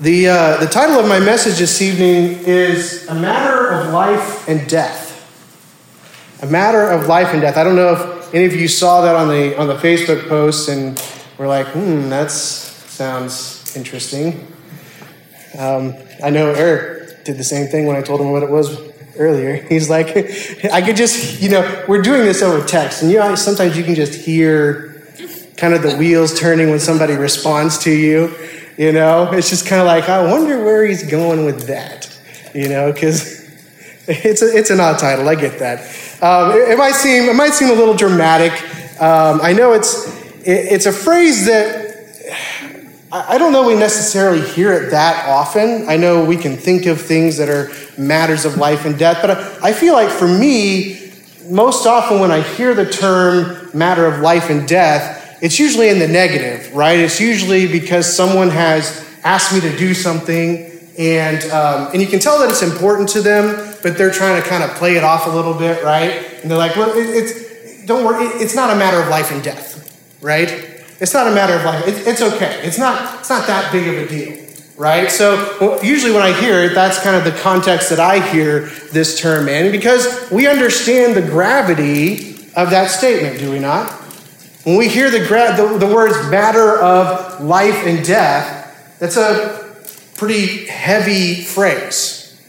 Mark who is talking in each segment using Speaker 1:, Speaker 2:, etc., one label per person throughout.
Speaker 1: The, uh, the title of my message this evening is A Matter of Life and Death. A Matter of Life and Death. I don't know if any of you saw that on the, on the Facebook post and were like, hmm, that sounds interesting. Um, I know Eric did the same thing when I told him what it was earlier. He's like, I could just, you know, we're doing this over text, and you know, sometimes you can just hear kind of the wheels turning when somebody responds to you. You know, it's just kind of like, I wonder where he's going with that. You know, because it's it's an odd title. I get that. Um, it, it, might seem it might seem a little dramatic. Um, I know it's it, it's a phrase that I don't know we necessarily hear it that often. I know we can think of things that are matters of life and death, but I feel like for me, most often when I hear the term matter of life and death, it's usually in the negative, right? It's usually because someone has asked me to do something and, um, and you can tell that it's important to them, but they're trying to kind of play it off a little bit, right? And they're like, well, it, it's, don't worry, it, it's not a matter of life and death, right? It's not a matter of life. It, it's okay. It's not, it's not that big of a deal, right? So well, usually when I hear it, that's kind of the context that I hear this term in because we understand the gravity of that statement, do we not? When we hear the, the, the words matter of life and death, that's a pretty heavy phrase.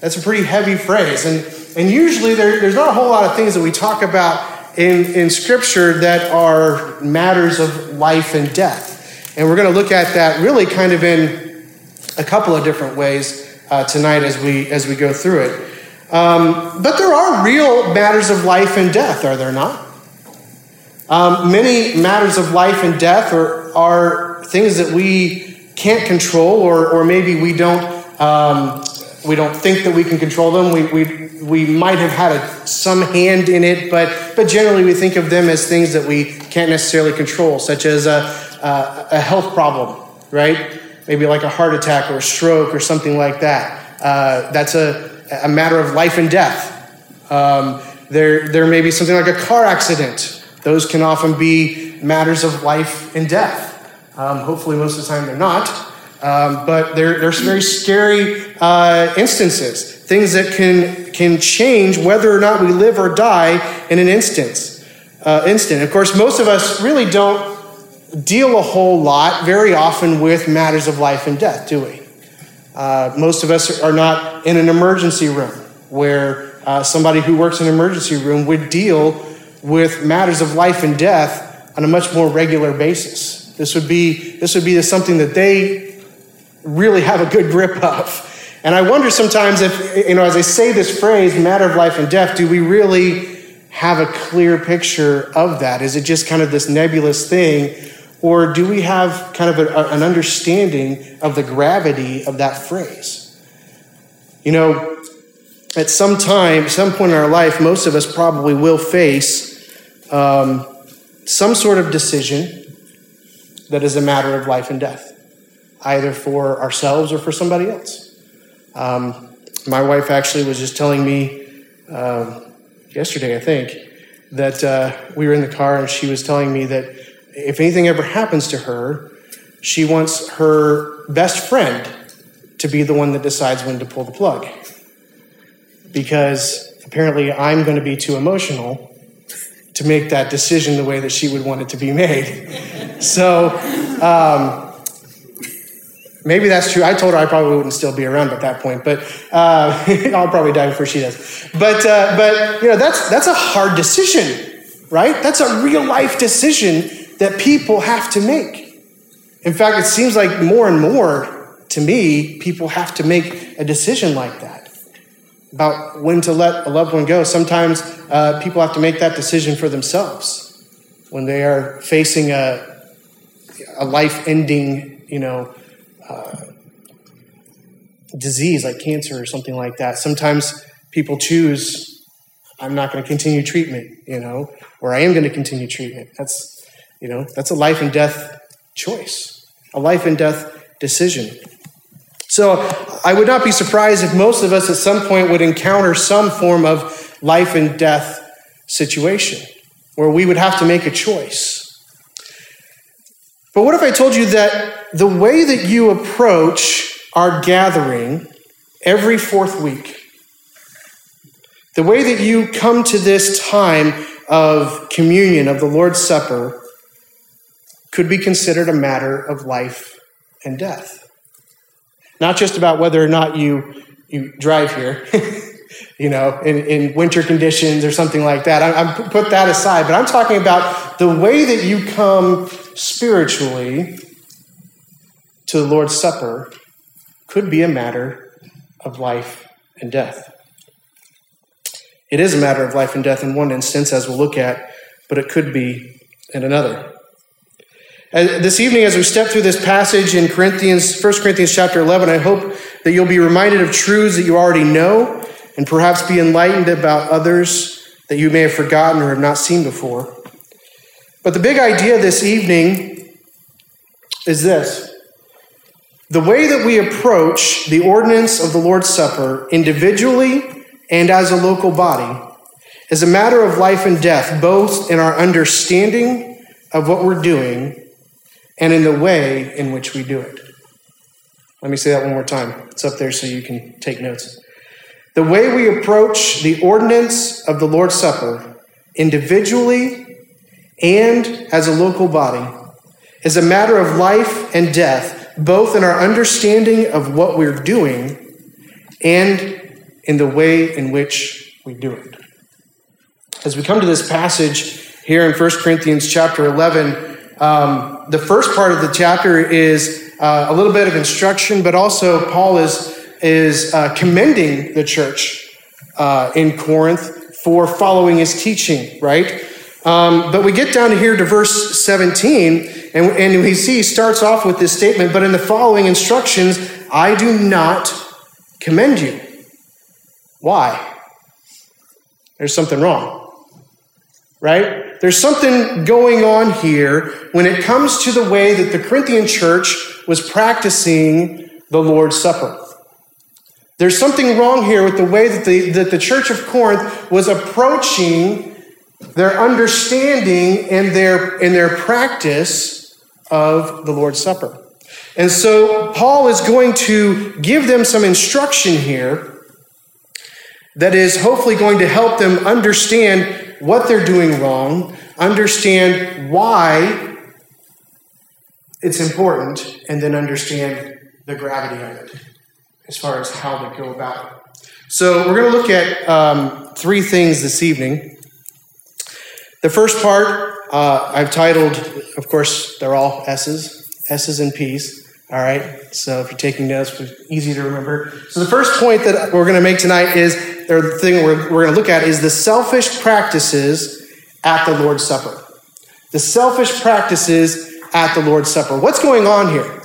Speaker 1: That's a pretty heavy phrase. And, and usually there, there's not a whole lot of things that we talk about in, in Scripture that are matters of life and death. And we're going to look at that really kind of in a couple of different ways uh, tonight as we, as we go through it. Um, but there are real matters of life and death, are there not? Um, many matters of life and death are, are things that we can't control, or, or maybe we don't, um, we don't think that we can control them. We, we, we might have had a, some hand in it, but, but generally we think of them as things that we can't necessarily control, such as a, a, a health problem, right? Maybe like a heart attack or a stroke or something like that. Uh, that's a, a matter of life and death. Um, there, there may be something like a car accident those can often be matters of life and death. Um, hopefully, most of the time they're not. Um, but there, there's very scary uh, instances, things that can, can change whether or not we live or die in an instance. Uh, instant. Of course, most of us really don't deal a whole lot very often with matters of life and death, do we? Uh, most of us are not in an emergency room where uh, somebody who works in an emergency room would deal with matters of life and death on a much more regular basis. This would be, this would be something that they really have a good grip of. And I wonder sometimes if, you know, as I say this phrase, matter of life and death, do we really have a clear picture of that? Is it just kind of this nebulous thing? Or do we have kind of a, an understanding of the gravity of that phrase? You know, at some time, some point in our life, most of us probably will face um, some sort of decision that is a matter of life and death, either for ourselves or for somebody else. Um, my wife actually was just telling me uh, yesterday, I think, that uh, we were in the car and she was telling me that if anything ever happens to her, she wants her best friend to be the one that decides when to pull the plug. Because apparently I'm going to be too emotional to make that decision the way that she would want it to be made. So um, maybe that's true. I told her I probably wouldn't still be around at that point, but uh, I'll probably die before she does. But uh, but you know that's that's a hard decision, right? That's a real life decision that people have to make. In fact, it seems like more and more to me, people have to make a decision like that about when to let a loved one go. Sometimes uh, people have to make that decision for themselves when they are facing a, a life ending, you know, uh, disease like cancer or something like that. Sometimes people choose, I'm not going to continue treatment, you know, or I am going to continue treatment. That's, you know, that's a life and death choice, a life and death decision. So I would not be surprised if most of us at some point would encounter some form of life and death situation where we would have to make a choice. But what if I told you that the way that you approach our gathering every fourth week, the way that you come to this time of communion, of the Lord's Supper, could be considered a matter of life and death. Not just about whether or not you, you drive here, you know, in, in winter conditions or something like that. I, I put that aside, but I'm talking about the way that you come spiritually to the Lord's Supper could be a matter of life and death. It is a matter of life and death in one instance, as we'll look at, but it could be in another. Uh, this evening, as we step through this passage in Corinthians, 1 Corinthians chapter 11, I hope that you'll be reminded of truths that you already know and perhaps be enlightened about others that you may have forgotten or have not seen before. But the big idea this evening is this the way that we approach the ordinance of the Lord's Supper individually and as a local body is a matter of life and death, both in our understanding of what we're doing and in the way in which we do it. Let me say that one more time. It's up there so you can take notes. The way we approach the ordinance of the Lord's Supper, individually and as a local body, is a matter of life and death, both in our understanding of what we're doing and in the way in which we do it. As we come to this passage here in 1 Corinthians chapter 11, um, the first part of the chapter is uh, a little bit of instruction, but also Paul is, is uh, commending the church uh, in Corinth for following his teaching, right? Um, but we get down here to verse 17, and, and we see he starts off with this statement, but in the following instructions, I do not commend you. Why? There's something wrong right? There's something going on here when it comes to the way that the Corinthian church was practicing the Lord's Supper. There's something wrong here with the way that the, that the church of Corinth was approaching their understanding and their, and their practice of the Lord's Supper. And so Paul is going to give them some instruction here that is hopefully going to help them understand what they're doing wrong, understand why it's important, and then understand the gravity of it as far as how to go about it. So, we're going to look at um, three things this evening. The first part uh, I've titled, of course, they're all S's, S's and P's. All right, so if you're taking notes, it's easy to remember. So, the first point that we're going to make tonight is or the thing we're, we're going to look at is the selfish practices at the Lord's Supper. The selfish practices at the Lord's Supper. What's going on here?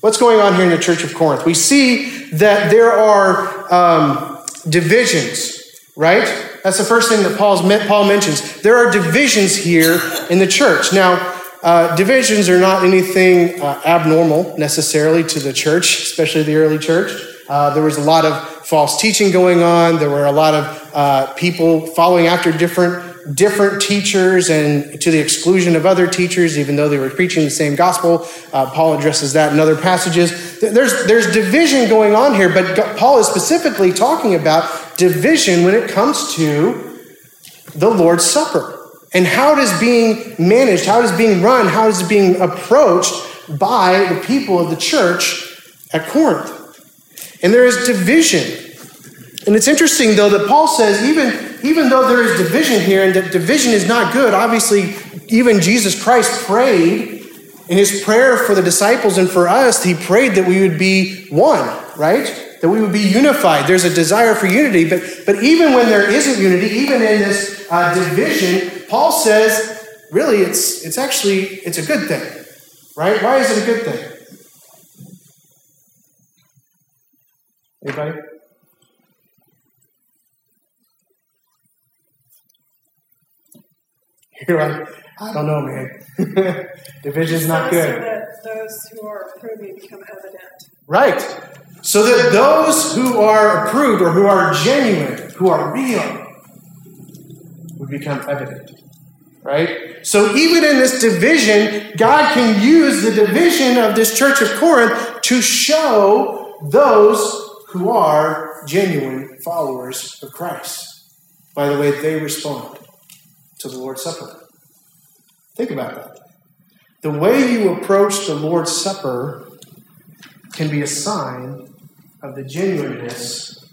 Speaker 1: What's going on here in the Church of Corinth? We see that there are um, divisions, right? That's the first thing that Paul's, Paul mentions. There are divisions here in the church. Now, uh, divisions are not anything uh, abnormal necessarily to the church, especially the early church. Uh, there was a lot of false teaching going on. There were a lot of uh, people following after different different teachers and to the exclusion of other teachers, even though they were preaching the same gospel. Uh, Paul addresses that in other passages. There's, there's division going on here, but Paul is specifically talking about division when it comes to the Lord's Supper and how it is being managed, how it is being run, how it is being approached by the people of the church at Corinth. And there is division. And it's interesting, though, that Paul says even, even though there is division here and that division is not good, obviously, even Jesus Christ prayed in his prayer for the disciples and for us, he prayed that we would be one, right? That we would be unified. There's a desire for unity. But, but even when there isn't unity, even in this uh, division, Paul says, really, it's, it's actually, it's a good thing, right? Why is it a good thing? Anybody? You're like, I don't know, man. Division's not good.
Speaker 2: So that those who are approved may become evident.
Speaker 1: Right. So that those who are approved or who are genuine, who are real, would become evident. Right? So even in this division, God can use the division of this church of Corinth to show those who are genuine followers of Christ by the way they respond to the Lord's Supper. Think about that. The way you approach the Lord's Supper can be a sign of the genuineness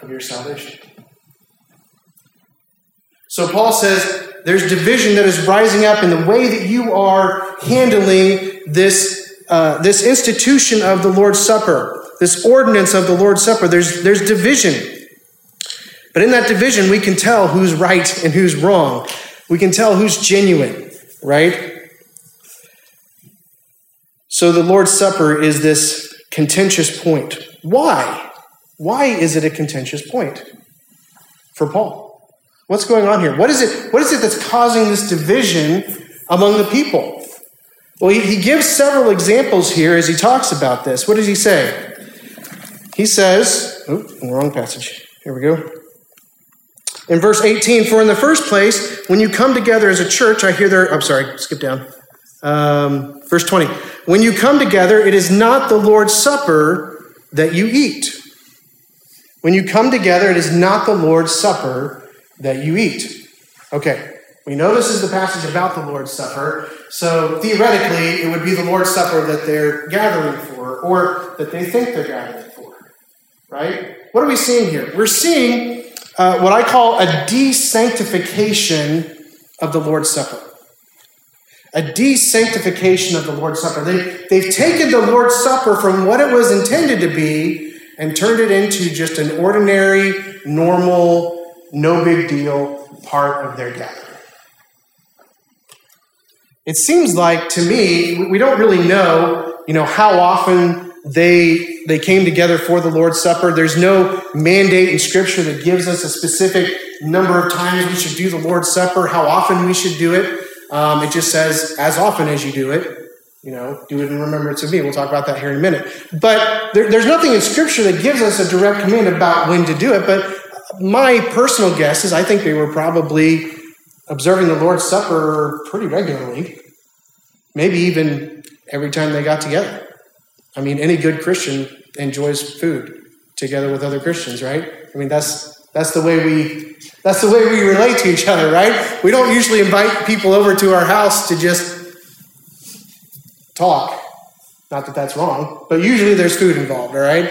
Speaker 1: of your salvation. So Paul says there's division that is rising up in the way that you are handling this, uh, this institution of the Lord's Supper, this ordinance of the Lord's Supper. There's, there's division. But in that division, we can tell who's right and who's wrong. We can tell who's genuine, right? So the Lord's Supper is this contentious point. Why? Why is it a contentious point for Paul? What's going on here? What is it, what is it that's causing this division among the people? Well, he, he gives several examples here as he talks about this. What does he say? He says, oh, wrong passage. Here we go. In verse 18, for in the first place, when you come together as a church, I hear there, I'm sorry, skip down. Um, verse 20, when you come together, it is not the Lord's Supper that you eat. When you come together, it is not the Lord's Supper that you eat. Okay, we know this is the passage about the Lord's Supper, so theoretically, it would be the Lord's Supper that they're gathering for, or that they think they're gathering for, right? What are we seeing here? We're seeing uh, what I call a desanctification of the Lord's Supper. A desanctification of the Lord's Supper. They, they've taken the Lord's Supper from what it was intended to be and turned it into just an ordinary, normal, no big deal part of their gathering. It seems like to me, we don't really know, you know, how often they they came together for the Lord's Supper. There's no mandate in Scripture that gives us a specific number of times we should do the Lord's Supper, how often we should do it. Um, it just says as often as you do it. You know, do it in remembrance of me. We'll talk about that here in a minute. But there, there's nothing in Scripture that gives us a direct command about when to do it. But my personal guess is I think they were probably observing the Lord's Supper pretty regularly, maybe even every time they got together. I mean, any good Christian enjoys food together with other Christians, right? I mean, that's that's the way we that's the way we relate to each other, right? We don't usually invite people over to our house to just talk. Not that that's wrong, but usually there's food involved, all right?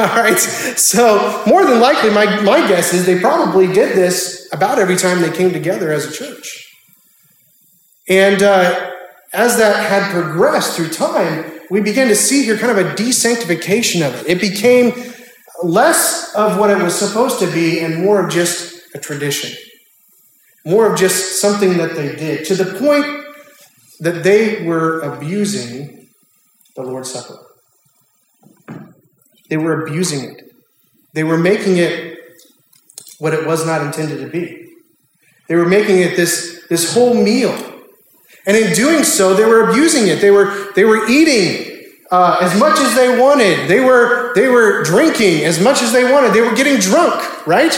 Speaker 1: all right. So, more than likely, my, my guess is they probably did this about every time they came together as a church. And uh, as that had progressed through time, we began to see here kind of a desanctification of it. It became less of what it was supposed to be and more of just a tradition, more of just something that they did, to the point that they were abusing the Lord's Supper. They were abusing it. They were making it what it was not intended to be. They were making it this, this whole meal and in doing so, they were abusing it. They were, they were eating uh, as much as they wanted. They were, they were drinking as much as they wanted. They were getting drunk, right?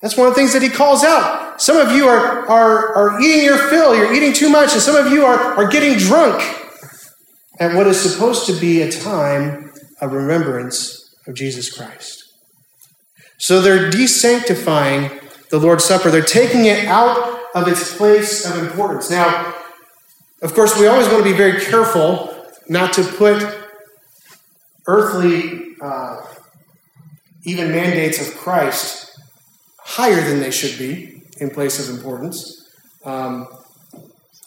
Speaker 1: That's one of the things that he calls out. Some of you are, are, are eating your fill, you're eating too much, and some of you are, are getting drunk at what is supposed to be a time remembrance of Jesus Christ. So they're desanctifying the Lord's Supper. They're taking it out of its place of importance. Now, of course, we always want to be very careful not to put earthly, uh, even mandates of Christ higher than they should be in place of importance. Um,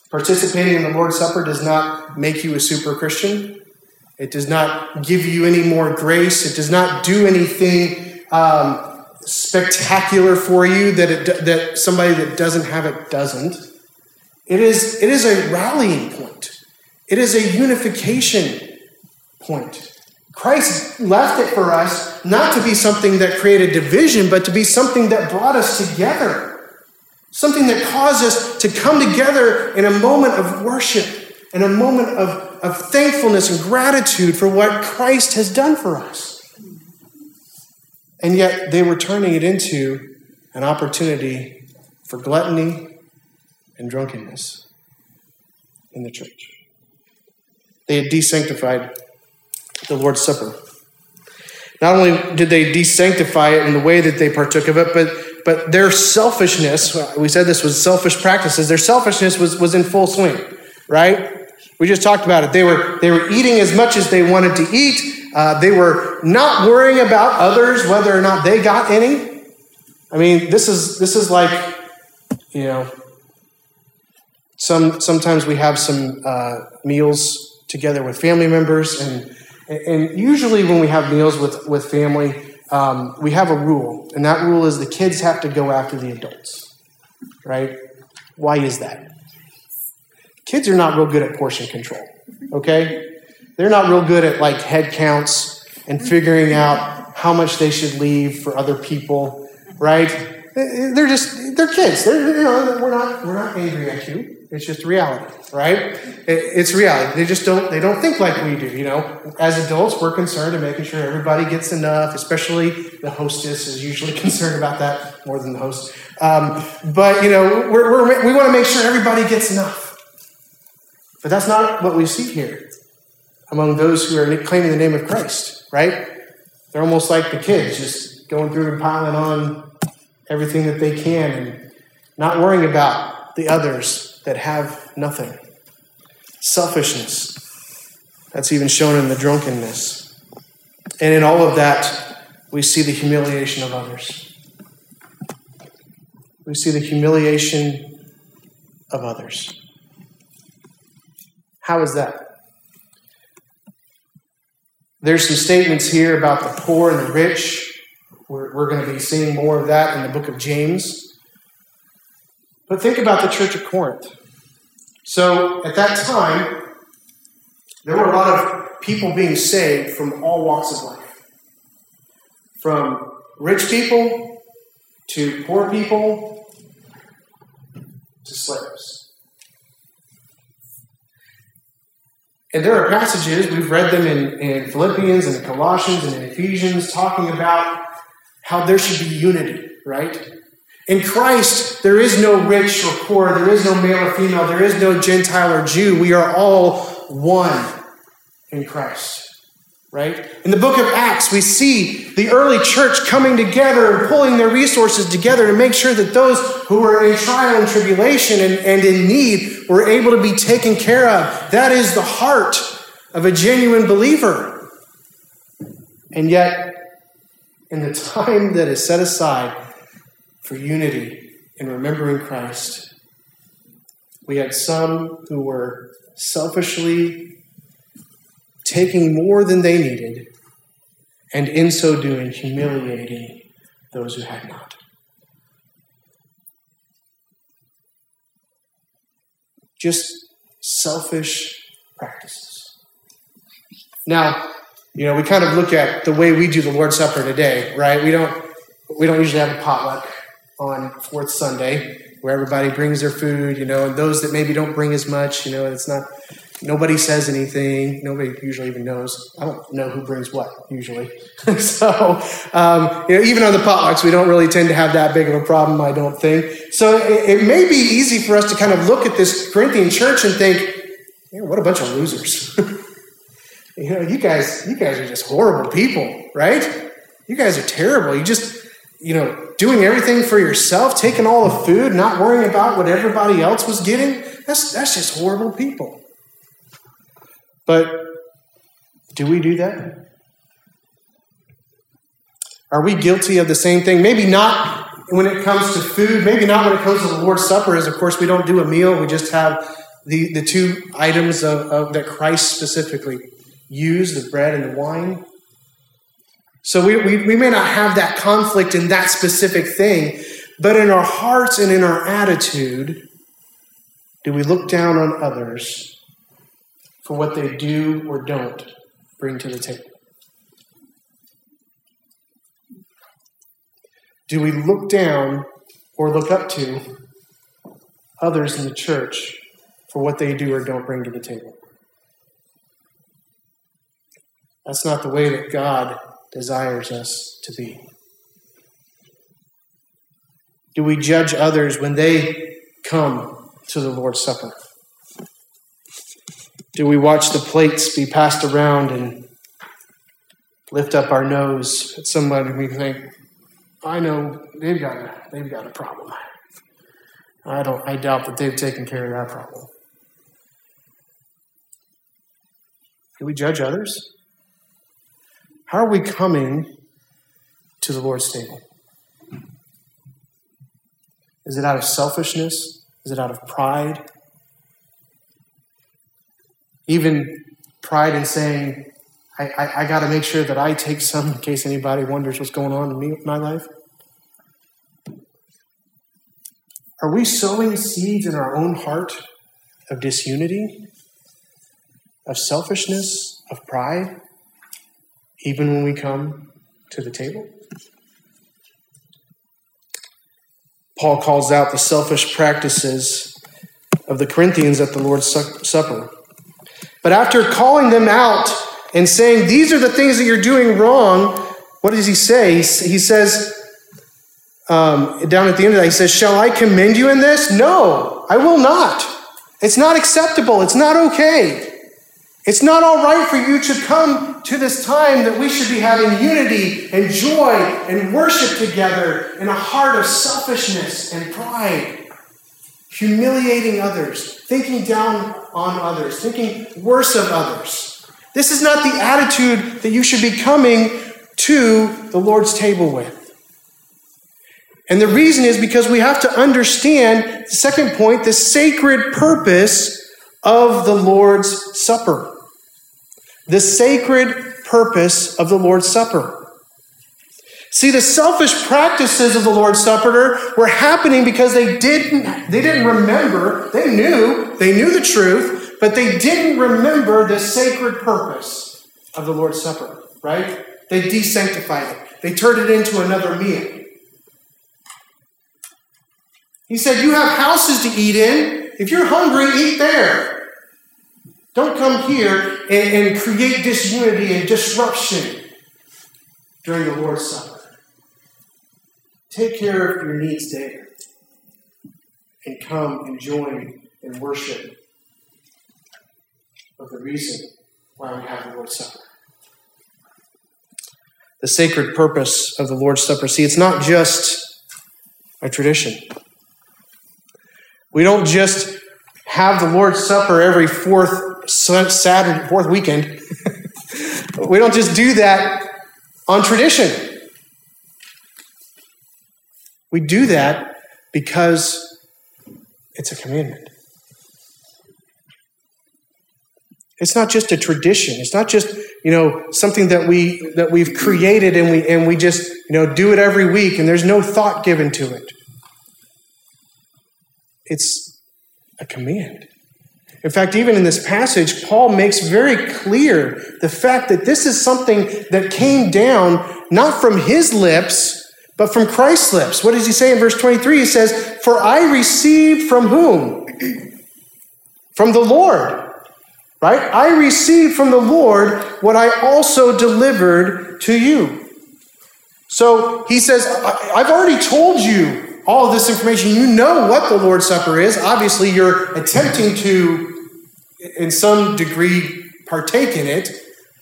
Speaker 1: participating in the Lord's Supper does not make you a super Christian. It does not give you any more grace. It does not do anything um, spectacular for you that, it, that somebody that doesn't have it doesn't. It is, it is a rallying point, it is a unification point. Christ left it for us not to be something that created division, but to be something that brought us together. Something that caused us to come together in a moment of worship, in a moment of, of thankfulness and gratitude for what Christ has done for us. And yet they were turning it into an opportunity for gluttony and drunkenness in the church. They had desanctified the Lord's Supper. Not only did they desanctify it in the way that they partook of it, but, but their selfishness, we said this was selfish practices, their selfishness was, was in full swing, right? We just talked about it. They were, they were eating as much as they wanted to eat. Uh, they were not worrying about others, whether or not they got any. I mean, this is, this is like, you know, some, sometimes we have some uh, meals together with family members, and, and usually when we have meals with, with family, um, we have a rule, and that rule is the kids have to go after the adults, right? Why is that? Kids are not real good at portion control, okay? They're not real good at like head counts and figuring out how much they should leave for other people, right? They're just they're kids. They're, you know, we're not we're not angry at you. It's just reality, right? It's reality. They just don't they don't think like we do. You know, as adults, we're concerned in making sure everybody gets enough. Especially the hostess is usually concerned about that more than the host. Um, but you know, we're, we're, we want to make sure everybody gets enough. But that's not what we see here among those who are claiming the name of Christ, right? They're almost like the kids, just going through and piling on everything that they can and not worrying about the others that have nothing. Selfishness. That's even shown in the drunkenness. And in all of that, we see the humiliation of others. We see the humiliation of others. How is that? There's some statements here about the poor and the rich. We're, we're going to be seeing more of that in the book of James. But think about the church of Corinth. So at that time, there were a lot of people being saved from all walks of life. From rich people to poor people to slaves. And there are passages, we've read them in, in Philippians and Colossians and in Ephesians, talking about how there should be unity, right? In Christ, there is no rich or poor, there is no male or female, there is no Gentile or Jew. We are all one in Christ right? In the book of Acts, we see the early church coming together and pulling their resources together to make sure that those who were in trial and tribulation and, and in need were able to be taken care of. That is the heart of a genuine believer. And yet, in the time that is set aside for unity and remembering Christ, we had some who were selfishly taking more than they needed, and in so doing, humiliating those who had not. Just selfish practices. Now, you know, we kind of look at the way we do the Lord's Supper today, right? We don't we don't usually have a potluck on fourth Sunday where everybody brings their food, you know, and those that maybe don't bring as much, you know, it's not Nobody says anything. Nobody usually even knows. I don't know who brings what usually. so, um, you know, even on the potlucks, we don't really tend to have that big of a problem. I don't think. So it, it may be easy for us to kind of look at this Corinthian church and think, what a bunch of losers. you know, you guys, you guys are just horrible people, right? You guys are terrible. You just, you know, doing everything for yourself, taking all the food, not worrying about what everybody else was getting. That's that's just horrible people. But do we do that? Are we guilty of the same thing? Maybe not when it comes to food, maybe not when it comes to the Lord's Supper, as of course we don't do a meal, we just have the, the two items of, of that Christ specifically used, the bread and the wine. So we, we, we may not have that conflict in that specific thing, but in our hearts and in our attitude, do we look down on others for what they do or don't bring to the table? Do we look down or look up to others in the church for what they do or don't bring to the table? That's not the way that God desires us to be. Do we judge others when they come to the Lord's Supper? Do we watch the plates be passed around and lift up our nose at somebody and we think, I know they've got a, they've got a problem. I don't I doubt that they've taken care of that problem. Do we judge others? How are we coming to the Lord's table? Is it out of selfishness? Is it out of pride? Even pride in saying, I, I, I got to make sure that I take some in case anybody wonders what's going on in me, my life. Are we sowing seeds in our own heart of disunity, of selfishness, of pride, even when we come to the table? Paul calls out the selfish practices of the Corinthians at the Lord's Supper. But after calling them out and saying, These are the things that you're doing wrong, what does he say? He says, um, down at the end of that, he says, Shall I commend you in this? No, I will not. It's not acceptable. It's not okay. It's not all right for you to come to this time that we should be having unity and joy and worship together in a heart of selfishness and pride, humiliating others, thinking down on others, thinking worse of others. This is not the attitude that you should be coming to the Lord's table with. And the reason is because we have to understand, the second point, the sacred purpose of the Lord's Supper. The sacred purpose of the Lord's Supper. See, the selfish practices of the Lord's Supper were happening because they didn't, they didn't remember, they knew, they knew the truth, but they didn't remember the sacred purpose of the Lord's Supper, right? They desanctified it. They turned it into another meal. He said, You have houses to eat in. If you're hungry, eat there. Don't come here and, and create disunity and disruption during the Lord's Supper. Take care of your needs there and come and join in worship of the reason why we have the Lord's Supper. The sacred purpose of the Lord's Supper. See, it's not just a tradition. We don't just have the Lord's Supper every fourth Saturday, fourth weekend. we don't just do that on tradition. We do that because it's a commandment. It's not just a tradition. It's not just, you know, something that we that we've created and we and we just, you know, do it every week and there's no thought given to it. It's a command. In fact, even in this passage, Paul makes very clear the fact that this is something that came down not from his lips, but from Christ's lips. What does he say in verse 23? He says, For I received from whom? From the Lord. Right? I received from the Lord what I also delivered to you. So he says, I've already told you all of this information. You know what the Lord's Supper is. Obviously, you're attempting to, in some degree, partake in it,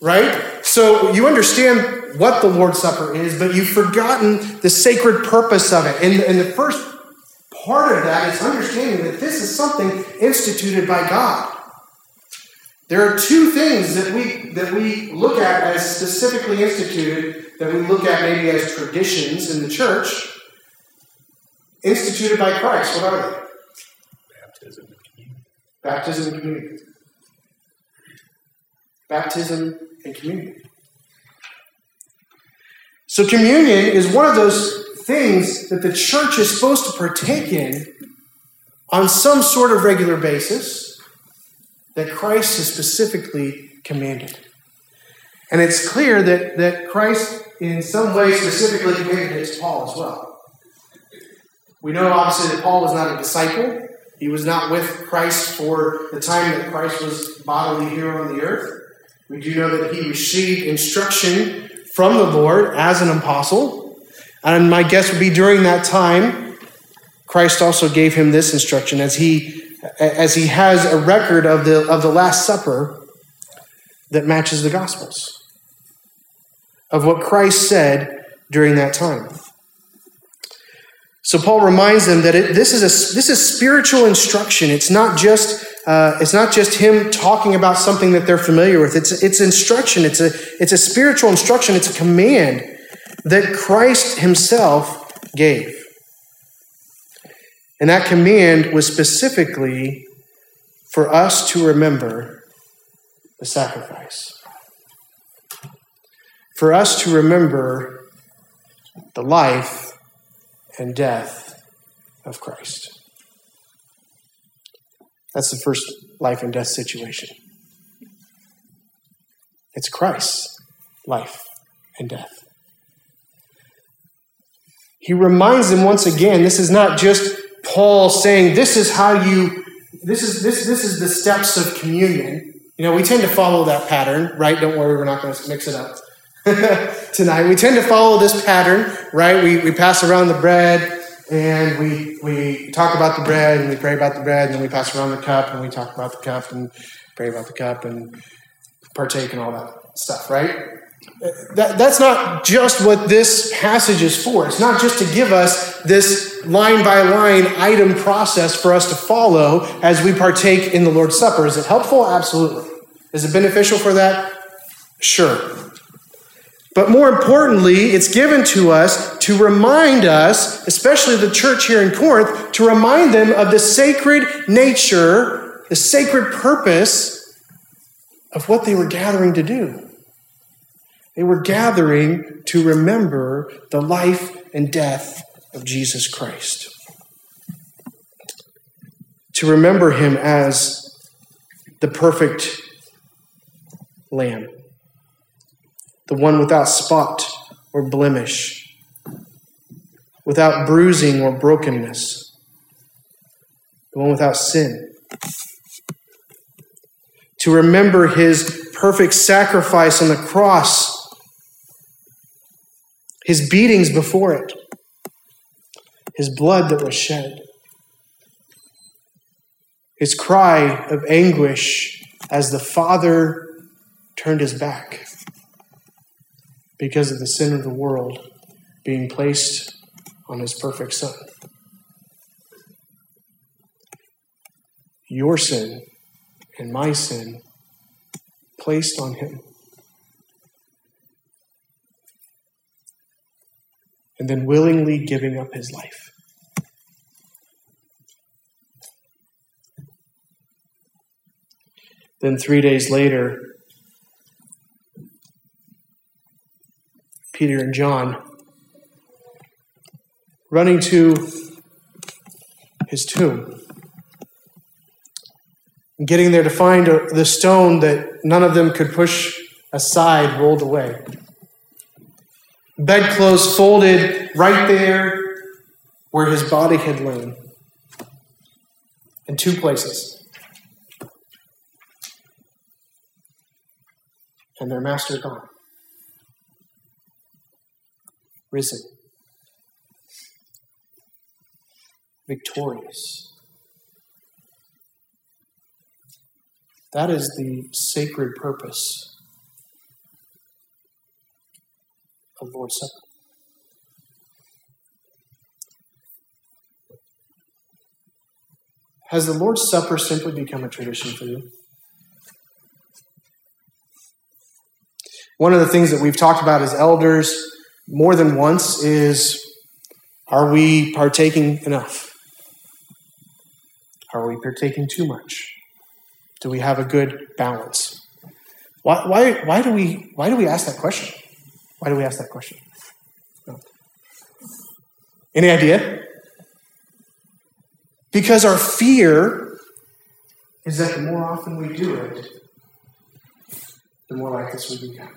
Speaker 1: right? So you understand what the Lord's Supper is, but you've forgotten the sacred purpose of it. And, and the first part of that is understanding that this is something instituted by God. There are two things that we that we look at as specifically instituted that we look at maybe as traditions in the church instituted by Christ. What are they? Baptism and communion. Baptism and communion. Baptism and communion. So, communion is one of those things that the church is supposed to partake in on some sort of regular basis that Christ has specifically commanded. And it's clear that, that Christ, in some way, specifically commanded it to Paul as well. We know obviously that Paul was not a disciple. He was not with Christ for the time that Christ was bodily here on the earth. We do know that he received instruction from the Lord as an apostle. And my guess would be during that time, Christ also gave him this instruction as he as he has a record of the, of the Last Supper that matches the Gospels of what Christ said during that time. So Paul reminds them that it, this is a this is spiritual instruction. It's not just uh, it's not just him talking about something that they're familiar with. It's it's instruction. It's a it's a spiritual instruction. It's a command that Christ Himself gave, and that command was specifically for us to remember the sacrifice, for us to remember the life and death of Christ. That's the first life and death situation. It's Christ's life and death. He reminds them once again this is not just Paul saying this is how you this is this this is the steps of communion. You know, we tend to follow that pattern, right? Don't worry, we're not going to mix it up. tonight. We tend to follow this pattern, right? We, we pass around the bread and we, we talk about the bread and we pray about the bread and then we pass around the cup and we talk about the cup and pray about the cup and partake and all that stuff, right? That, that's not just what this passage is for. It's not just to give us this line by line item process for us to follow as we partake in the Lord's Supper. Is it helpful? Absolutely. Is it beneficial for that? Sure. But more importantly, it's given to us to remind us, especially the church here in Corinth, to remind them of the sacred nature, the sacred purpose of what they were gathering to do. They were gathering to remember the life and death of Jesus Christ. To remember him as the perfect lamb the one without spot or blemish, without bruising or brokenness, the one without sin. To remember his perfect sacrifice on the cross, his beatings before it, his blood that was shed, his cry of anguish as the Father turned his back because of the sin of the world being placed on his perfect Son. Your sin and my sin placed on him. And then willingly giving up his life. Then, three days later, Peter and John, running to his tomb. And getting there to find the stone that none of them could push aside rolled away. Bedclothes folded right there where his body had lain. In two places. And their master gone risen, victorious. That is the sacred purpose of Lord's Supper. Has the Lord's Supper simply become a tradition for you? One of the things that we've talked about as elders more than once is are we partaking enough? Are we partaking too much? Do we have a good balance? Why, why, why, do, we, why do we ask that question? Why do we ask that question? Oh. Any idea? Because our fear is that the more often we do it, the more like this we become.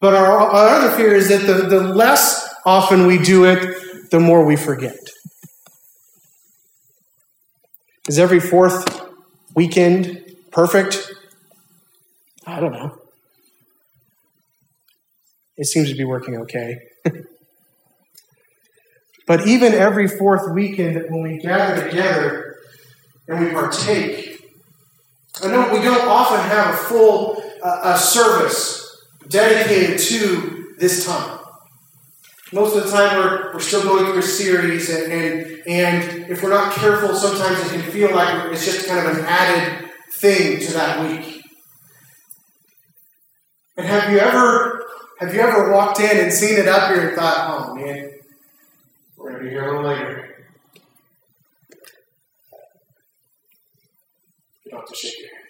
Speaker 1: But our, our other fear is that the, the less often we do it, the more we forget. Is every fourth weekend perfect? I don't know. It seems to be working okay. but even every fourth weekend when we gather together and we partake, I know we don't often have a full uh, a service dedicated to this time. Most of the time, we're, we're still going through a series, and, and, and if we're not careful, sometimes it can feel like it's just kind of an added thing to that week. And have you ever have you ever walked in and seen it up here and thought, oh man, we're gonna be here a little later. You don't have to shake your head.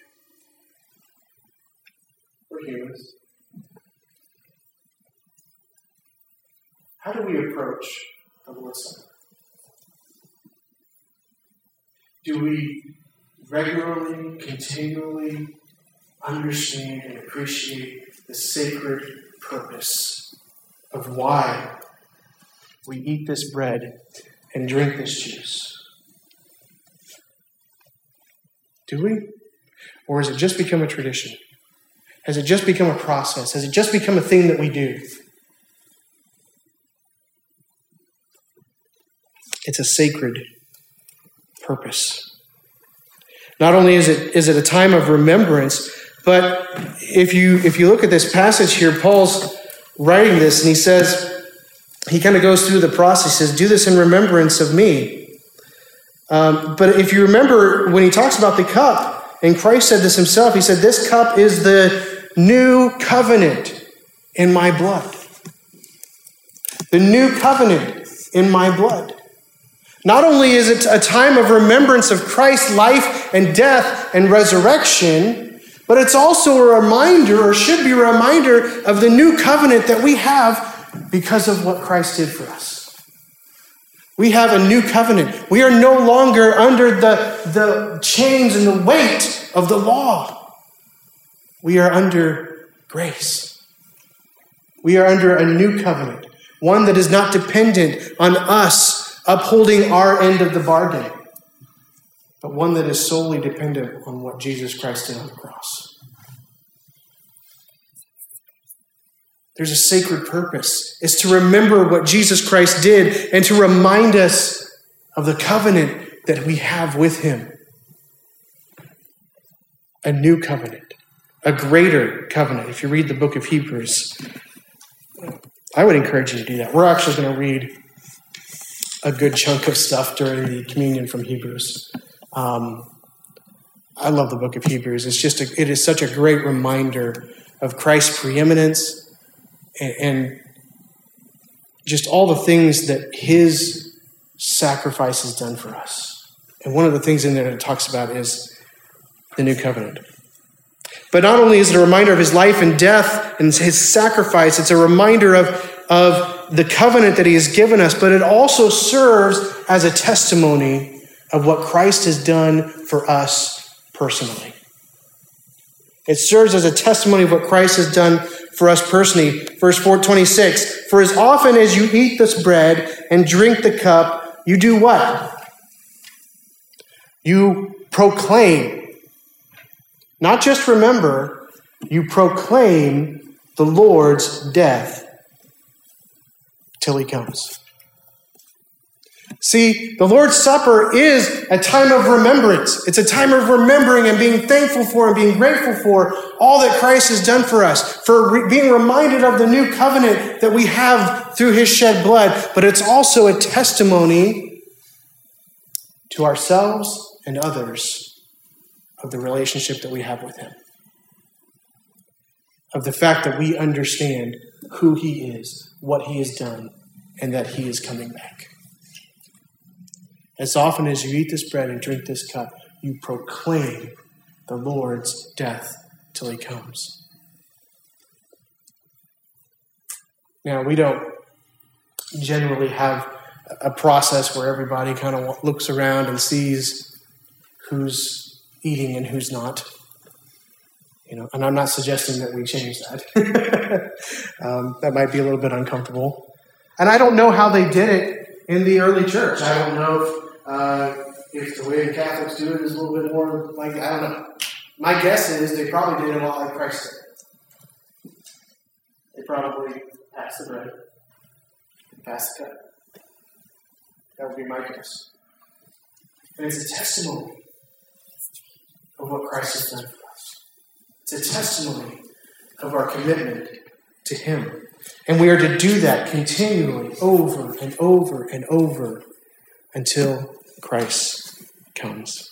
Speaker 1: We're humans. How do we approach the Lord's Supper? Do we regularly, continually understand and appreciate the sacred purpose of why we eat this bread and drink this juice? Do we? Or has it just become a tradition? Has it just become a process? Has it just become a thing that we do? It's a sacred purpose. Not only is it, is it a time of remembrance, but if you, if you look at this passage here, Paul's writing this and he says, he kind of goes through the process. He says, Do this in remembrance of me. Um, but if you remember when he talks about the cup, and Christ said this himself, he said, This cup is the new covenant in my blood. The new covenant in my blood. Not only is it a time of remembrance of Christ's life and death and resurrection, but it's also a reminder, or should be a reminder, of the new covenant that we have because of what Christ did for us. We have a new covenant. We are no longer under the, the chains and the weight of the law. We are under grace. We are under a new covenant, one that is not dependent on us upholding our end of the bargain, but one that is solely dependent on what Jesus Christ did on the cross. There's a sacred purpose. It's to remember what Jesus Christ did and to remind us of the covenant that we have with him. A new covenant, a greater covenant. If you read the book of Hebrews, I would encourage you to do that. We're actually going to read a good chunk of stuff during the communion from Hebrews. Um, I love the book of Hebrews. It's just a, it is such a great reminder of Christ's preeminence and, and just all the things that His sacrifice has done for us. And one of the things in there that it talks about is the new covenant. But not only is it a reminder of his life and death and his sacrifice, it's a reminder of, of the covenant that he has given us, but it also serves as a testimony of what Christ has done for us personally. It serves as a testimony of what Christ has done for us personally. Verse 426 For as often as you eat this bread and drink the cup, you do what? You proclaim. Not just remember, you proclaim the Lord's death till he comes. See, the Lord's Supper is a time of remembrance. It's a time of remembering and being thankful for and being grateful for all that Christ has done for us, for re- being reminded of the new covenant that we have through his shed blood. But it's also a testimony to ourselves and others of the relationship that we have with him, of the fact that we understand who he is, what he has done, and that he is coming back. As often as you eat this bread and drink this cup, you proclaim the Lord's death till he comes. Now, we don't generally have a process where everybody kind of looks around and sees who's eating and who's not. You know, and I'm not suggesting that we change that. um, that might be a little bit uncomfortable. And I don't know how they did it in the early church. I don't know if, uh, if the way the Catholics do it is a little bit more like, I don't know. My guess is they probably did it a lot like Christ did. They probably passed the bread, passed the cup. That would be my guess. And it's a testimony of what Christ has done. It's a testimony of our commitment to Him. And we are to do that continually, over and over and over until Christ comes.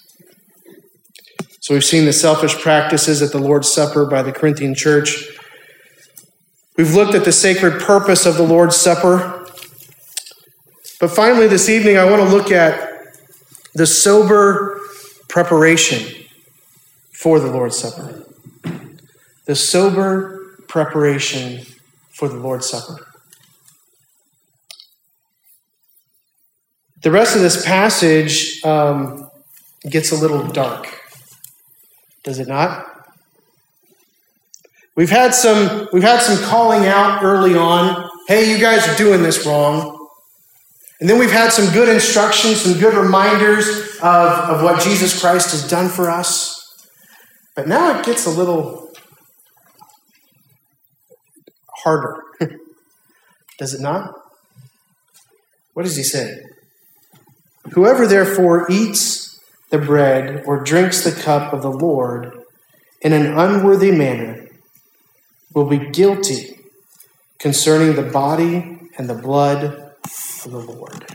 Speaker 1: So we've seen the selfish practices at the Lord's Supper by the Corinthian church. We've looked at the sacred purpose of the Lord's Supper. But finally, this evening, I want to look at the sober preparation for the Lord's Supper. The sober preparation for the Lord's Supper. The rest of this passage um, gets a little dark, does it not? We've had some we've had some calling out early on. Hey, you guys are doing this wrong. And then we've had some good instructions, some good reminders of, of what Jesus Christ has done for us. But now it gets a little harder. Does it not? What does he say? Whoever therefore eats the bread or drinks the cup of the Lord in an unworthy manner will be guilty concerning the body and the blood of the Lord.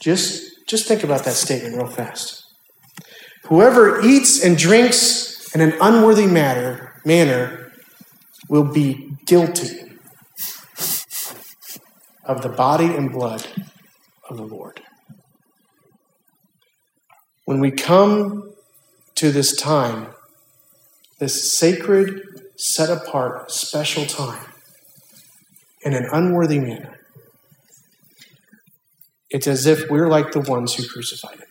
Speaker 1: Just, just think about that statement real fast. Whoever eats and drinks in an unworthy manner, manner will be guilty of the body and blood of the Lord. When we come to this time, this sacred, set apart, special time, in an unworthy manner, it's as if we're like the ones who crucified him.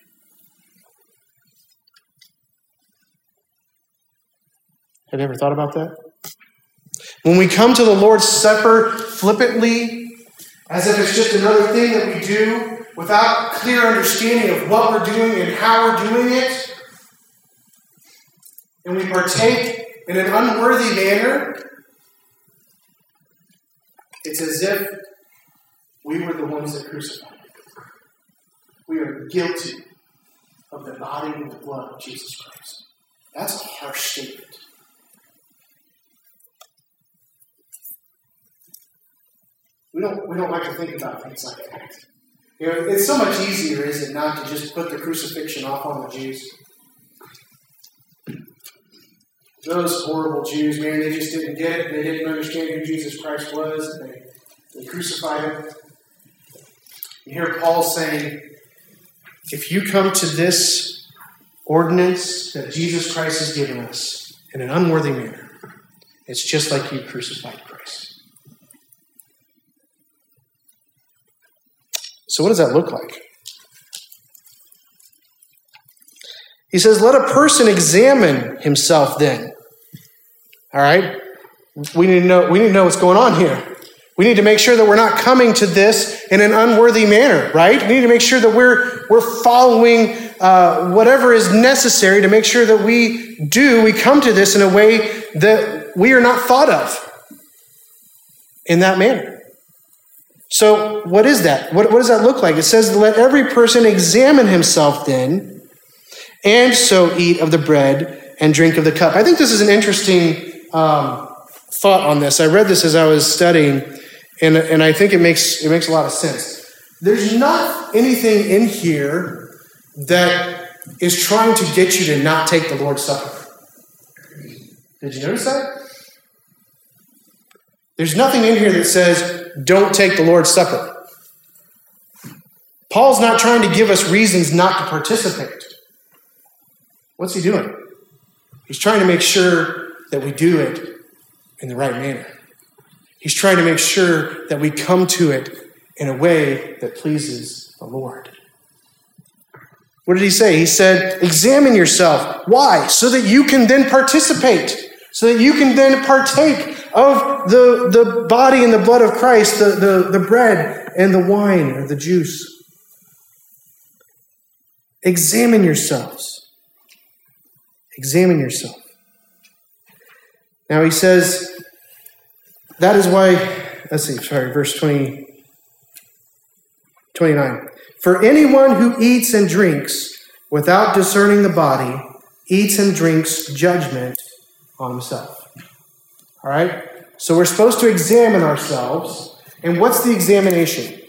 Speaker 1: Have you ever thought about that? When we come to the Lord's Supper flippantly, as if it's just another thing that we do without clear understanding of what we're doing and how we're doing it, and we partake in an unworthy manner, it's as if we were the ones that crucified. We are guilty of the body and the blood of Jesus Christ. That's a harsh statement. We don't, we don't like to think about things like that. You know, it's so much easier, is it not, to just put the crucifixion off on the Jews? Those horrible Jews, man, they just didn't get it. They didn't understand who Jesus Christ was. They, they crucified him. You hear Paul saying, if you come to this ordinance that Jesus Christ has given us in an unworthy manner, it's just like you crucified Christ. So, what does that look like? He says, Let a person examine himself then. All right? We need to know, we need to know what's going on here. We need to make sure that we're not coming to this in an unworthy manner, right? We need to make sure that we're, we're following uh, whatever is necessary to make sure that we do, we come to this in a way that we are not thought of in that manner. So, what is that? What, what does that look like? It says, Let every person examine himself then, and so eat of the bread and drink of the cup. I think this is an interesting um, thought on this. I read this as I was studying, and, and I think it makes, it makes a lot of sense. There's not anything in here that is trying to get you to not take the Lord's Supper. Did you notice that? There's nothing in here that says, don't take the Lord's Supper. Paul's not trying to give us reasons not to participate. What's he doing? He's trying to make sure that we do it in the right manner. He's trying to make sure that we come to it in a way that pleases the Lord. What did he say? He said, Examine yourself. Why? So that you can then participate, so that you can then partake of the, the body and the blood of Christ, the, the, the bread and the wine or the juice. Examine yourselves. Examine yourself. Now he says, that is why, let's see, sorry, verse 20, 29. For anyone who eats and drinks without discerning the body eats and drinks judgment on himself. All right? So we're supposed to examine ourselves. And what's the examination?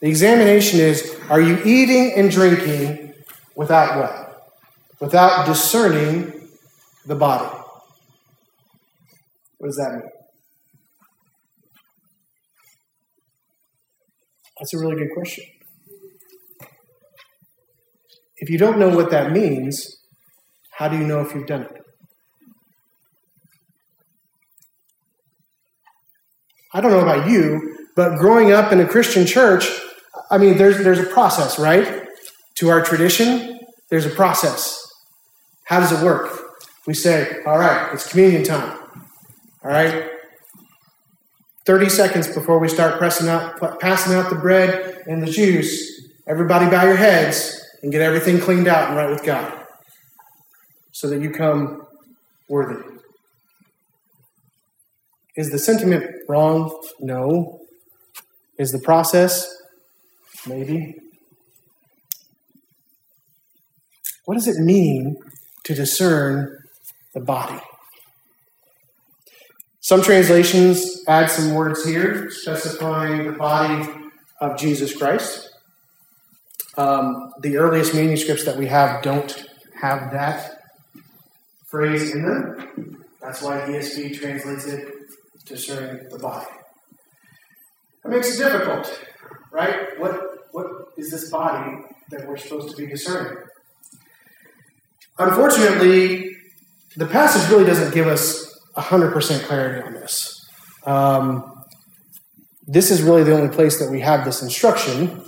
Speaker 1: The examination is are you eating and drinking without what? Without discerning the body. What does that mean? That's a really good question. If you don't know what that means, how do you know if you've done it? I don't know about you, but growing up in a Christian church, I mean, there's, there's a process, right? To our tradition, there's a process. How does it work? We say, all right, it's communion time. All right? 30 seconds before we start pressing out, passing out the bread and the juice, everybody bow your heads and get everything cleaned out and right with God so that you come worthy. Is the sentiment wrong? No. Is the process? Maybe. What does it mean to discern the body? Some translations add some words here specifying the body of Jesus Christ. Um, the earliest manuscripts that we have don't have that phrase in them. That's why ESV translates it discerning the body. That makes it difficult, right? What, what is this body that we're supposed to be discerning? Unfortunately, the passage really doesn't give us 100% clarity on this. Um, this is really the only place that we have this instruction.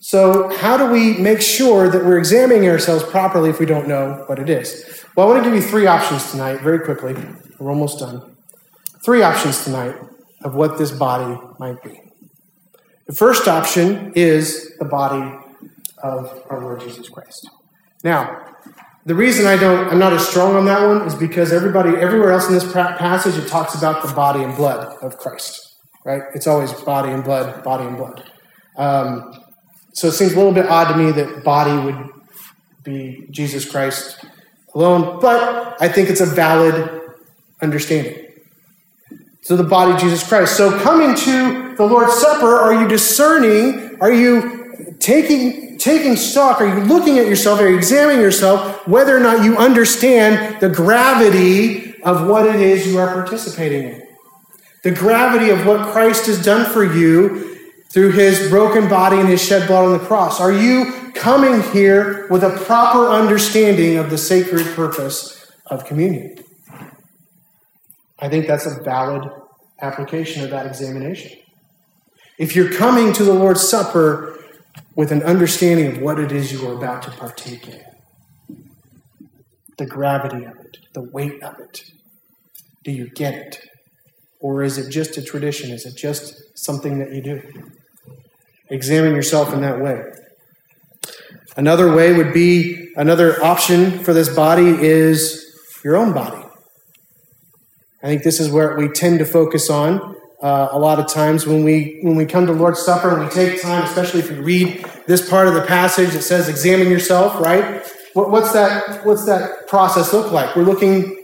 Speaker 1: So, how do we make sure that we're examining ourselves properly if we don't know what it is? Well, I want to give you three options tonight, very quickly. We're almost done. Three options tonight of what this body might be. The first option is the body of our Lord Jesus Christ. Now, the reason I don't, I'm not as strong on that one is because everybody, everywhere else in this passage, it talks about the body and blood of Christ, right? It's always body and blood, body and blood. Um, so it seems a little bit odd to me that body would be Jesus Christ alone, but I think it's a valid understanding. So the body of Jesus Christ. So coming to the Lord's Supper, are you discerning? Are you taking taking stock? Are you looking at yourself? Are you examining yourself whether or not you understand the gravity of what it is you are participating in? The gravity of what Christ has done for you through his broken body and his shed blood on the cross. Are you coming here with a proper understanding of the sacred purpose of communion? I think that's a valid application of that examination. If you're coming to the Lord's Supper with an understanding of what it is you are about to partake in. The gravity of it, the weight of it. Do you get it? Or is it just a tradition? Is it just something that you do? Examine yourself in that way. Another way would be another option for this body is your own body. I think this is where we tend to focus on uh, a lot of times when we when we come to Lord's Supper and we take time, especially if you read this part of the passage that says "examine yourself," right? What, what's that? What's that process look like? We're looking,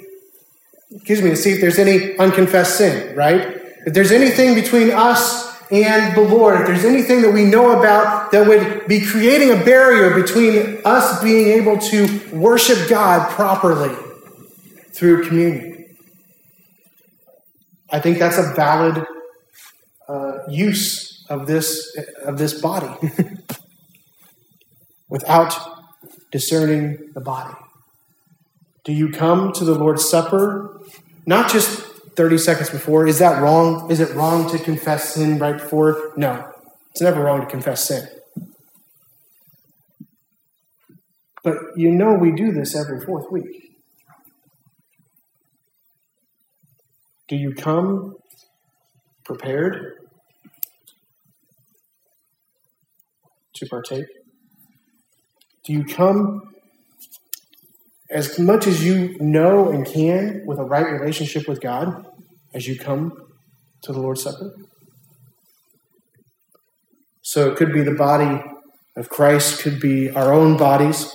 Speaker 1: excuse me, to see if there's any unconfessed sin, right? If there's anything between us and the Lord, if there's anything that we know about that would be creating a barrier between us being able to worship God properly through communion. I think that's a valid uh, use of this of this body without discerning the body. Do you come to the Lord's Supper not just 30 seconds before? Is that wrong? Is it wrong to confess sin right before? No, it's never wrong to confess sin. But you know we do this every fourth week. Do you come prepared to partake? Do you come as much as you know and can with a right relationship with God as you come to the Lord's Supper? So it could be the body of Christ could be our own bodies,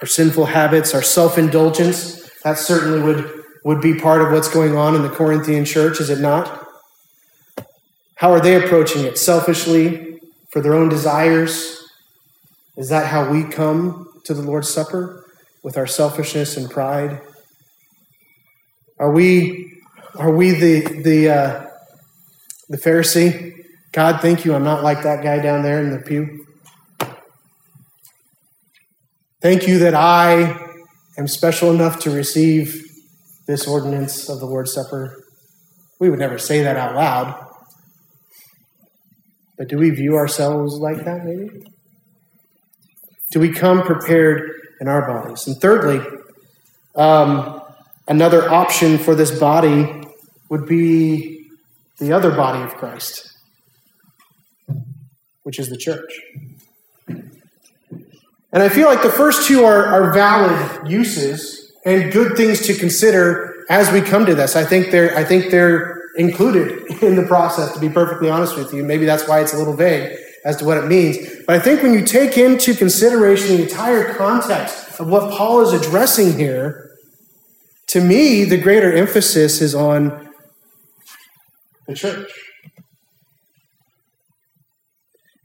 Speaker 1: our sinful habits, our self indulgence. That certainly would, would be part of what's going on in the Corinthian church, is it not? How are they approaching it? Selfishly, for their own desires? Is that how we come to the Lord's Supper? With our selfishness and pride? Are we, are we the, the, uh, the Pharisee? God, thank you, I'm not like that guy down there in the pew. Thank you that I am special enough to receive this ordinance of the Lord's Supper. We would never say that out loud. But do we view ourselves like that, maybe? Do we come prepared in our bodies? And thirdly, um, another option for this body would be the other body of Christ, which is the church. And I feel like the first two are, are valid uses and good things to consider as we come to this. I think they're, I think they're included in the process, to be perfectly honest with you. Maybe that's why it's a little vague as to what it means. But I think when you take into consideration the entire context of what Paul is addressing here, to me, the greater emphasis is on the church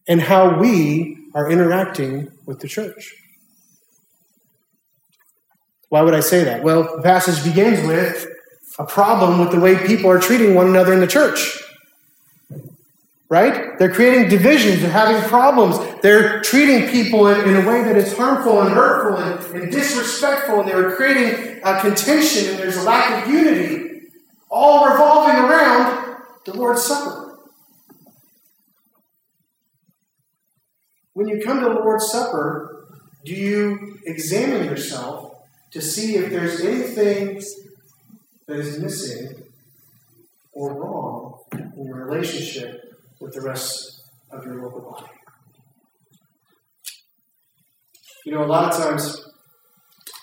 Speaker 1: and how we are interacting with the church. Why would I say that? Well, the passage begins with a problem with the way people are treating one another in the church. Right? They're creating divisions, they're having problems, they're treating people in, in a way that is harmful and hurtful and, and disrespectful, and they're creating contention, and there's a lack of unity, all revolving around the Lord's Supper. When you come to the Lord's Supper, do you examine yourself to see if there's anything that is missing or wrong in your relationship with the rest of your local body. You know, a lot of times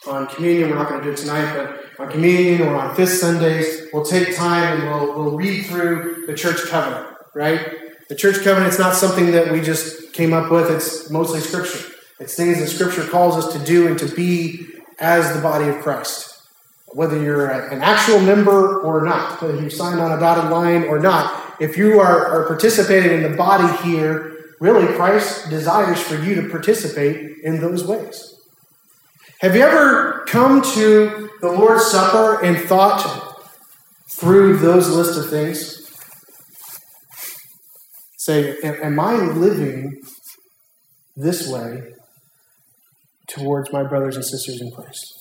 Speaker 1: on communion, we're not going to do it tonight, but on communion or on fifth Sundays, we'll take time and we'll, we'll read through the church covenant, right? The church covenant is not something that we just came up with, it's mostly scripture. It's things that scripture calls us to do and to be as the body of Christ whether you're an actual member or not, whether you signed on a dotted line or not, if you are, are participating in the body here, really Christ desires for you to participate in those ways. Have you ever come to the Lord's Supper and thought through those list of things? Say, am I living this way towards my brothers and sisters in Christ?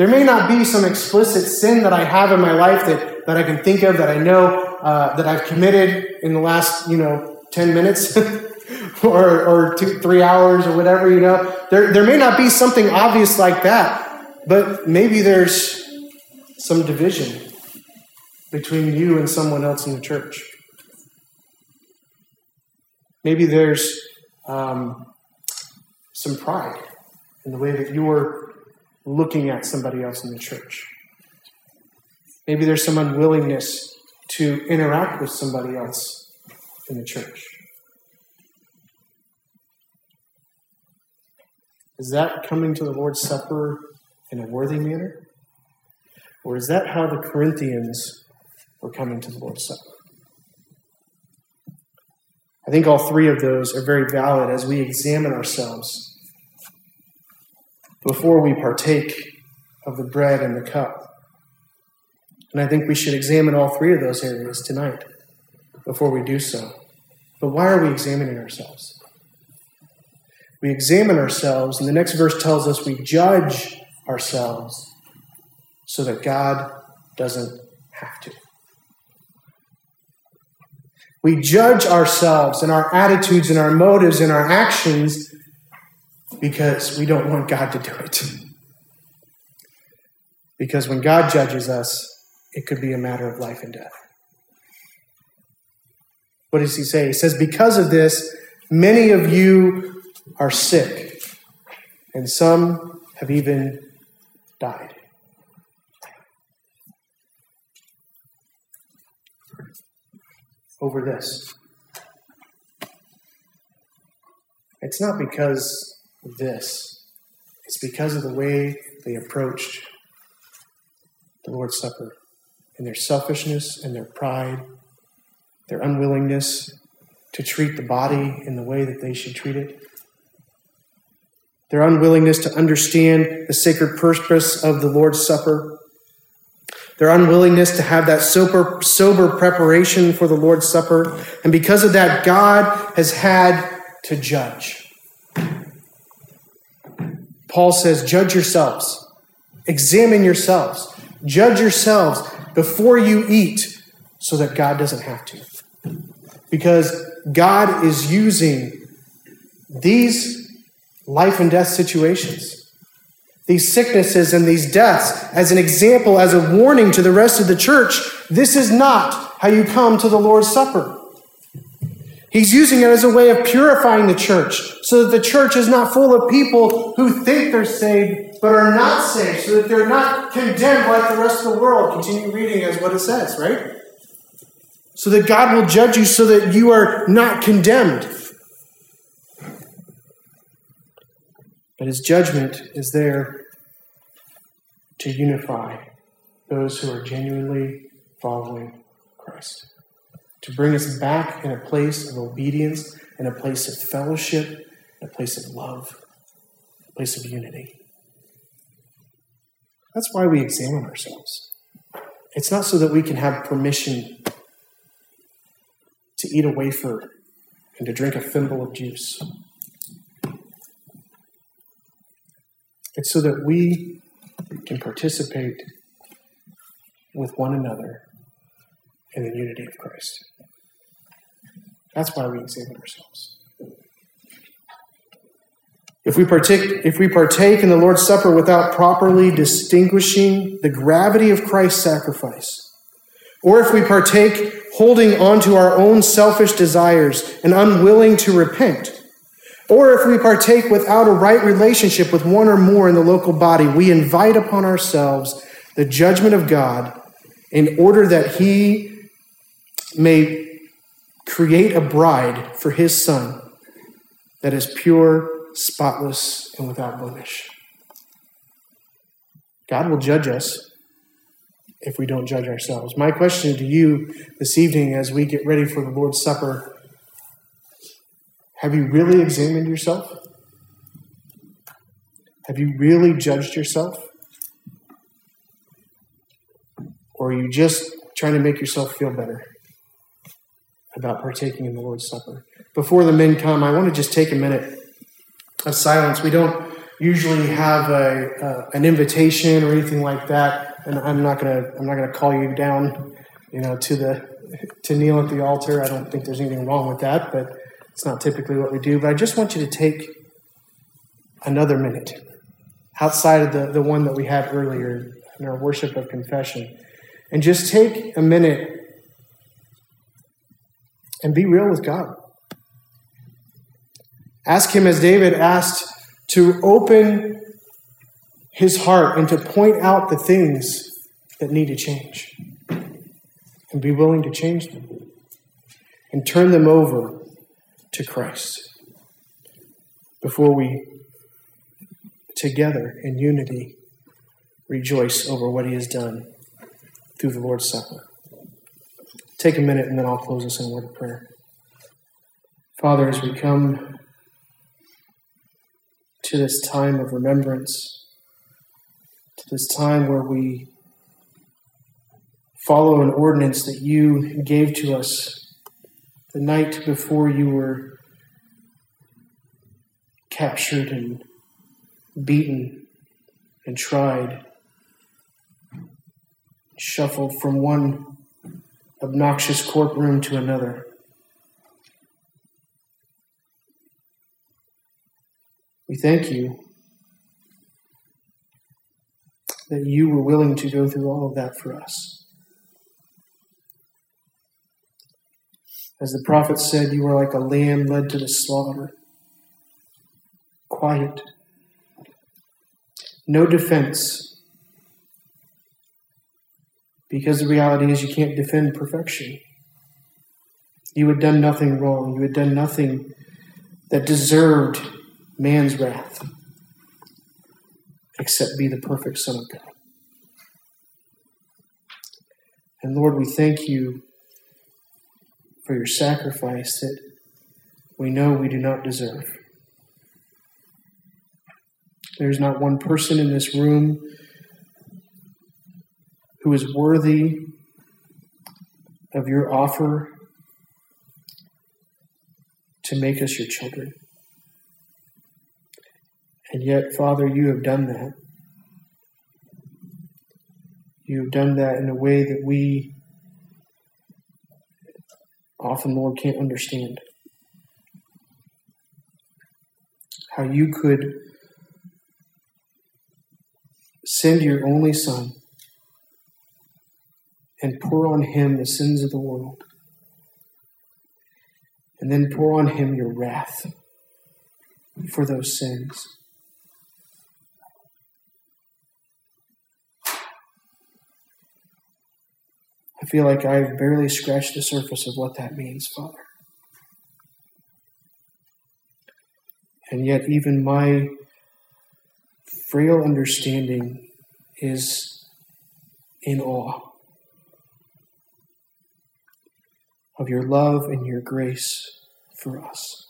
Speaker 1: There may not be some explicit sin that I have in my life that, that I can think of, that I know uh, that I've committed in the last, you know, 10 minutes or, or two, three hours or whatever, you know. There, there may not be something obvious like that, but maybe there's some division between you and someone else in the church. Maybe there's um, some pride in the way that you are looking at somebody else in the church. Maybe there's some unwillingness to interact with somebody else in the church. Is that coming to the Lord's Supper in a worthy manner? Or is that how the Corinthians were coming to the Lord's Supper? I think all three of those are very valid as we examine ourselves before we partake of the bread and the cup. And I think we should examine all three of those areas tonight before we do so. But why are we examining ourselves? We examine ourselves, and the next verse tells us we judge ourselves so that God doesn't have to. We judge ourselves and our attitudes and our motives and our actions because we don't want God to do it. Because when God judges us, it could be a matter of life and death. What does he say? He says, Because of this, many of you are sick, and some have even died. Over this. it's not because this, it's because of the way they approached the Lord's Supper and their selfishness and their pride, their unwillingness to treat the body in the way that they should treat it, their unwillingness to understand the sacred purpose of the Lord's Supper, their unwillingness to have that sober, sober preparation for the Lord's Supper. And because of that, God has had to judge. Paul says, Judge yourselves, examine yourselves, judge yourselves before you eat so that God doesn't have to. Because God is using these life and death situations, these sicknesses and these deaths, as an example, as a warning to the rest of the church. This is not how you come to the Lord's Supper. He's using it as a way of purifying the church so that the church is not full of people who think they're saved but are not saved, so that they're not condemned like the rest of the world. Continue reading as what it says, right? So that God will judge you so that you are not condemned. But his judgment is there to unify those who are genuinely following Christ to bring us back in a place of obedience, in a place of fellowship, in a place of love, a place of unity. That's why we examine ourselves. It's not so that we can have permission to eat a wafer and to drink a thimble of juice. It's so that we can participate with one another in the unity of Christ. That's why we examine ourselves. If we, partake, if we partake in the Lord's Supper without properly distinguishing the gravity of Christ's sacrifice, or if we partake holding on to our own selfish desires and unwilling to repent, or if we partake without a right relationship with one or more in the local body, we invite upon ourselves the judgment of God in order that He may create a bride for his son that is pure, spotless, and without blemish. God will judge us if we don't judge ourselves. My question to you this evening as we get ready for the Lord's Supper have you really examined yourself? Have you really judged yourself? Or are you just trying to make yourself feel better? About partaking in the Lord's Supper. Before the men come, I want to just take a minute of silence. We don't usually have a, uh, an invitation or anything like that, and I'm not gonna I'm not gonna call you down, you know, to the to kneel at the altar. I don't think there's anything wrong with that, but it's not typically what we do. But I just want you to take another minute outside of the, the one that we had earlier in our worship of confession. And just take a minute and be real with God. Ask Him, as David asked, to open his heart and to point out the things that need to change and be willing to change them and turn them over to Christ before we together in unity rejoice over what he has done through the Lord's Supper take a minute and then I'll close us in a word of prayer. Father, as we come to this time of remembrance, to this time where we follow an ordinance that you gave to us the night before you were captured and beaten and tried, shuffled from one obnoxious courtroom to another. We thank you that you were willing to go through all of that for us. As the prophet said, you are like a lamb led to the slaughter. Quiet. No defense because the reality is you can't defend perfection. You had done nothing wrong. You had done nothing that deserved man's wrath, except be the perfect Son of God. And Lord, we thank you for your sacrifice that we know we do not deserve. There's not one person in this room who is worthy of your offer to make us your children. And yet, Father, you have done that. You have done that in a way that we often, Lord, can't understand. How you could send your only Son and pour on him the sins of the world, and then pour on him your wrath for those sins. I feel like I've barely scratched the surface of what that means, Father. And yet, even my frail understanding is in awe of your love and your grace for us.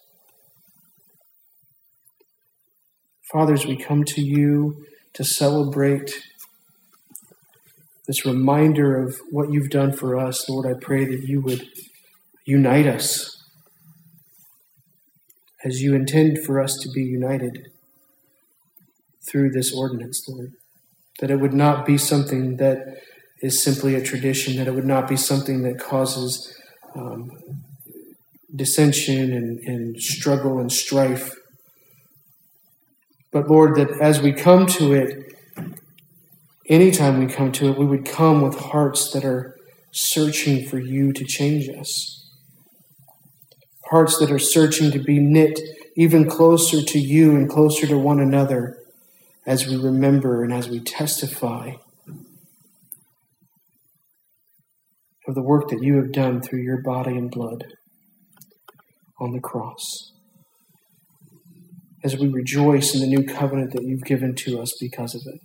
Speaker 1: Fathers, we come to you to celebrate this reminder of what you've done for us. Lord, I pray that you would unite us as you intend for us to be united through this ordinance, Lord. That it would not be something that is simply a tradition, that it would not be something that causes um, dissension and, and struggle and strife. But Lord, that as we come to it, anytime we come to it, we would come with hearts that are searching for you to change us. Hearts that are searching to be knit even closer to you and closer to one another as we remember and as we testify of the work that you have done through your body and blood on the cross. As we rejoice in the new covenant that you've given to us because of it.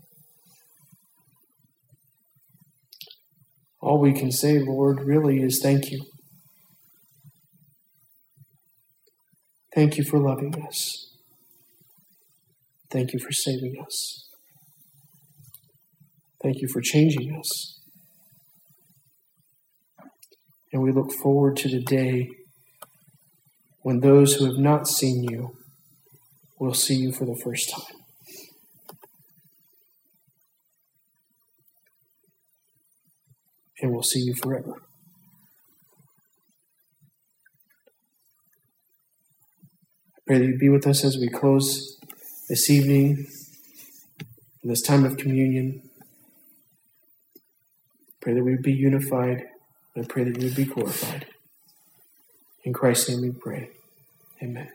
Speaker 1: All we can say, Lord, really is thank you. Thank you for loving us. Thank you for saving us. Thank you for changing us. And we look forward to the day when those who have not seen you will see you for the first time. And we'll see you forever. I pray that you be with us as we close this evening, in this time of communion. Pray that we be unified I pray that you would be glorified. In Christ's name we pray. Amen.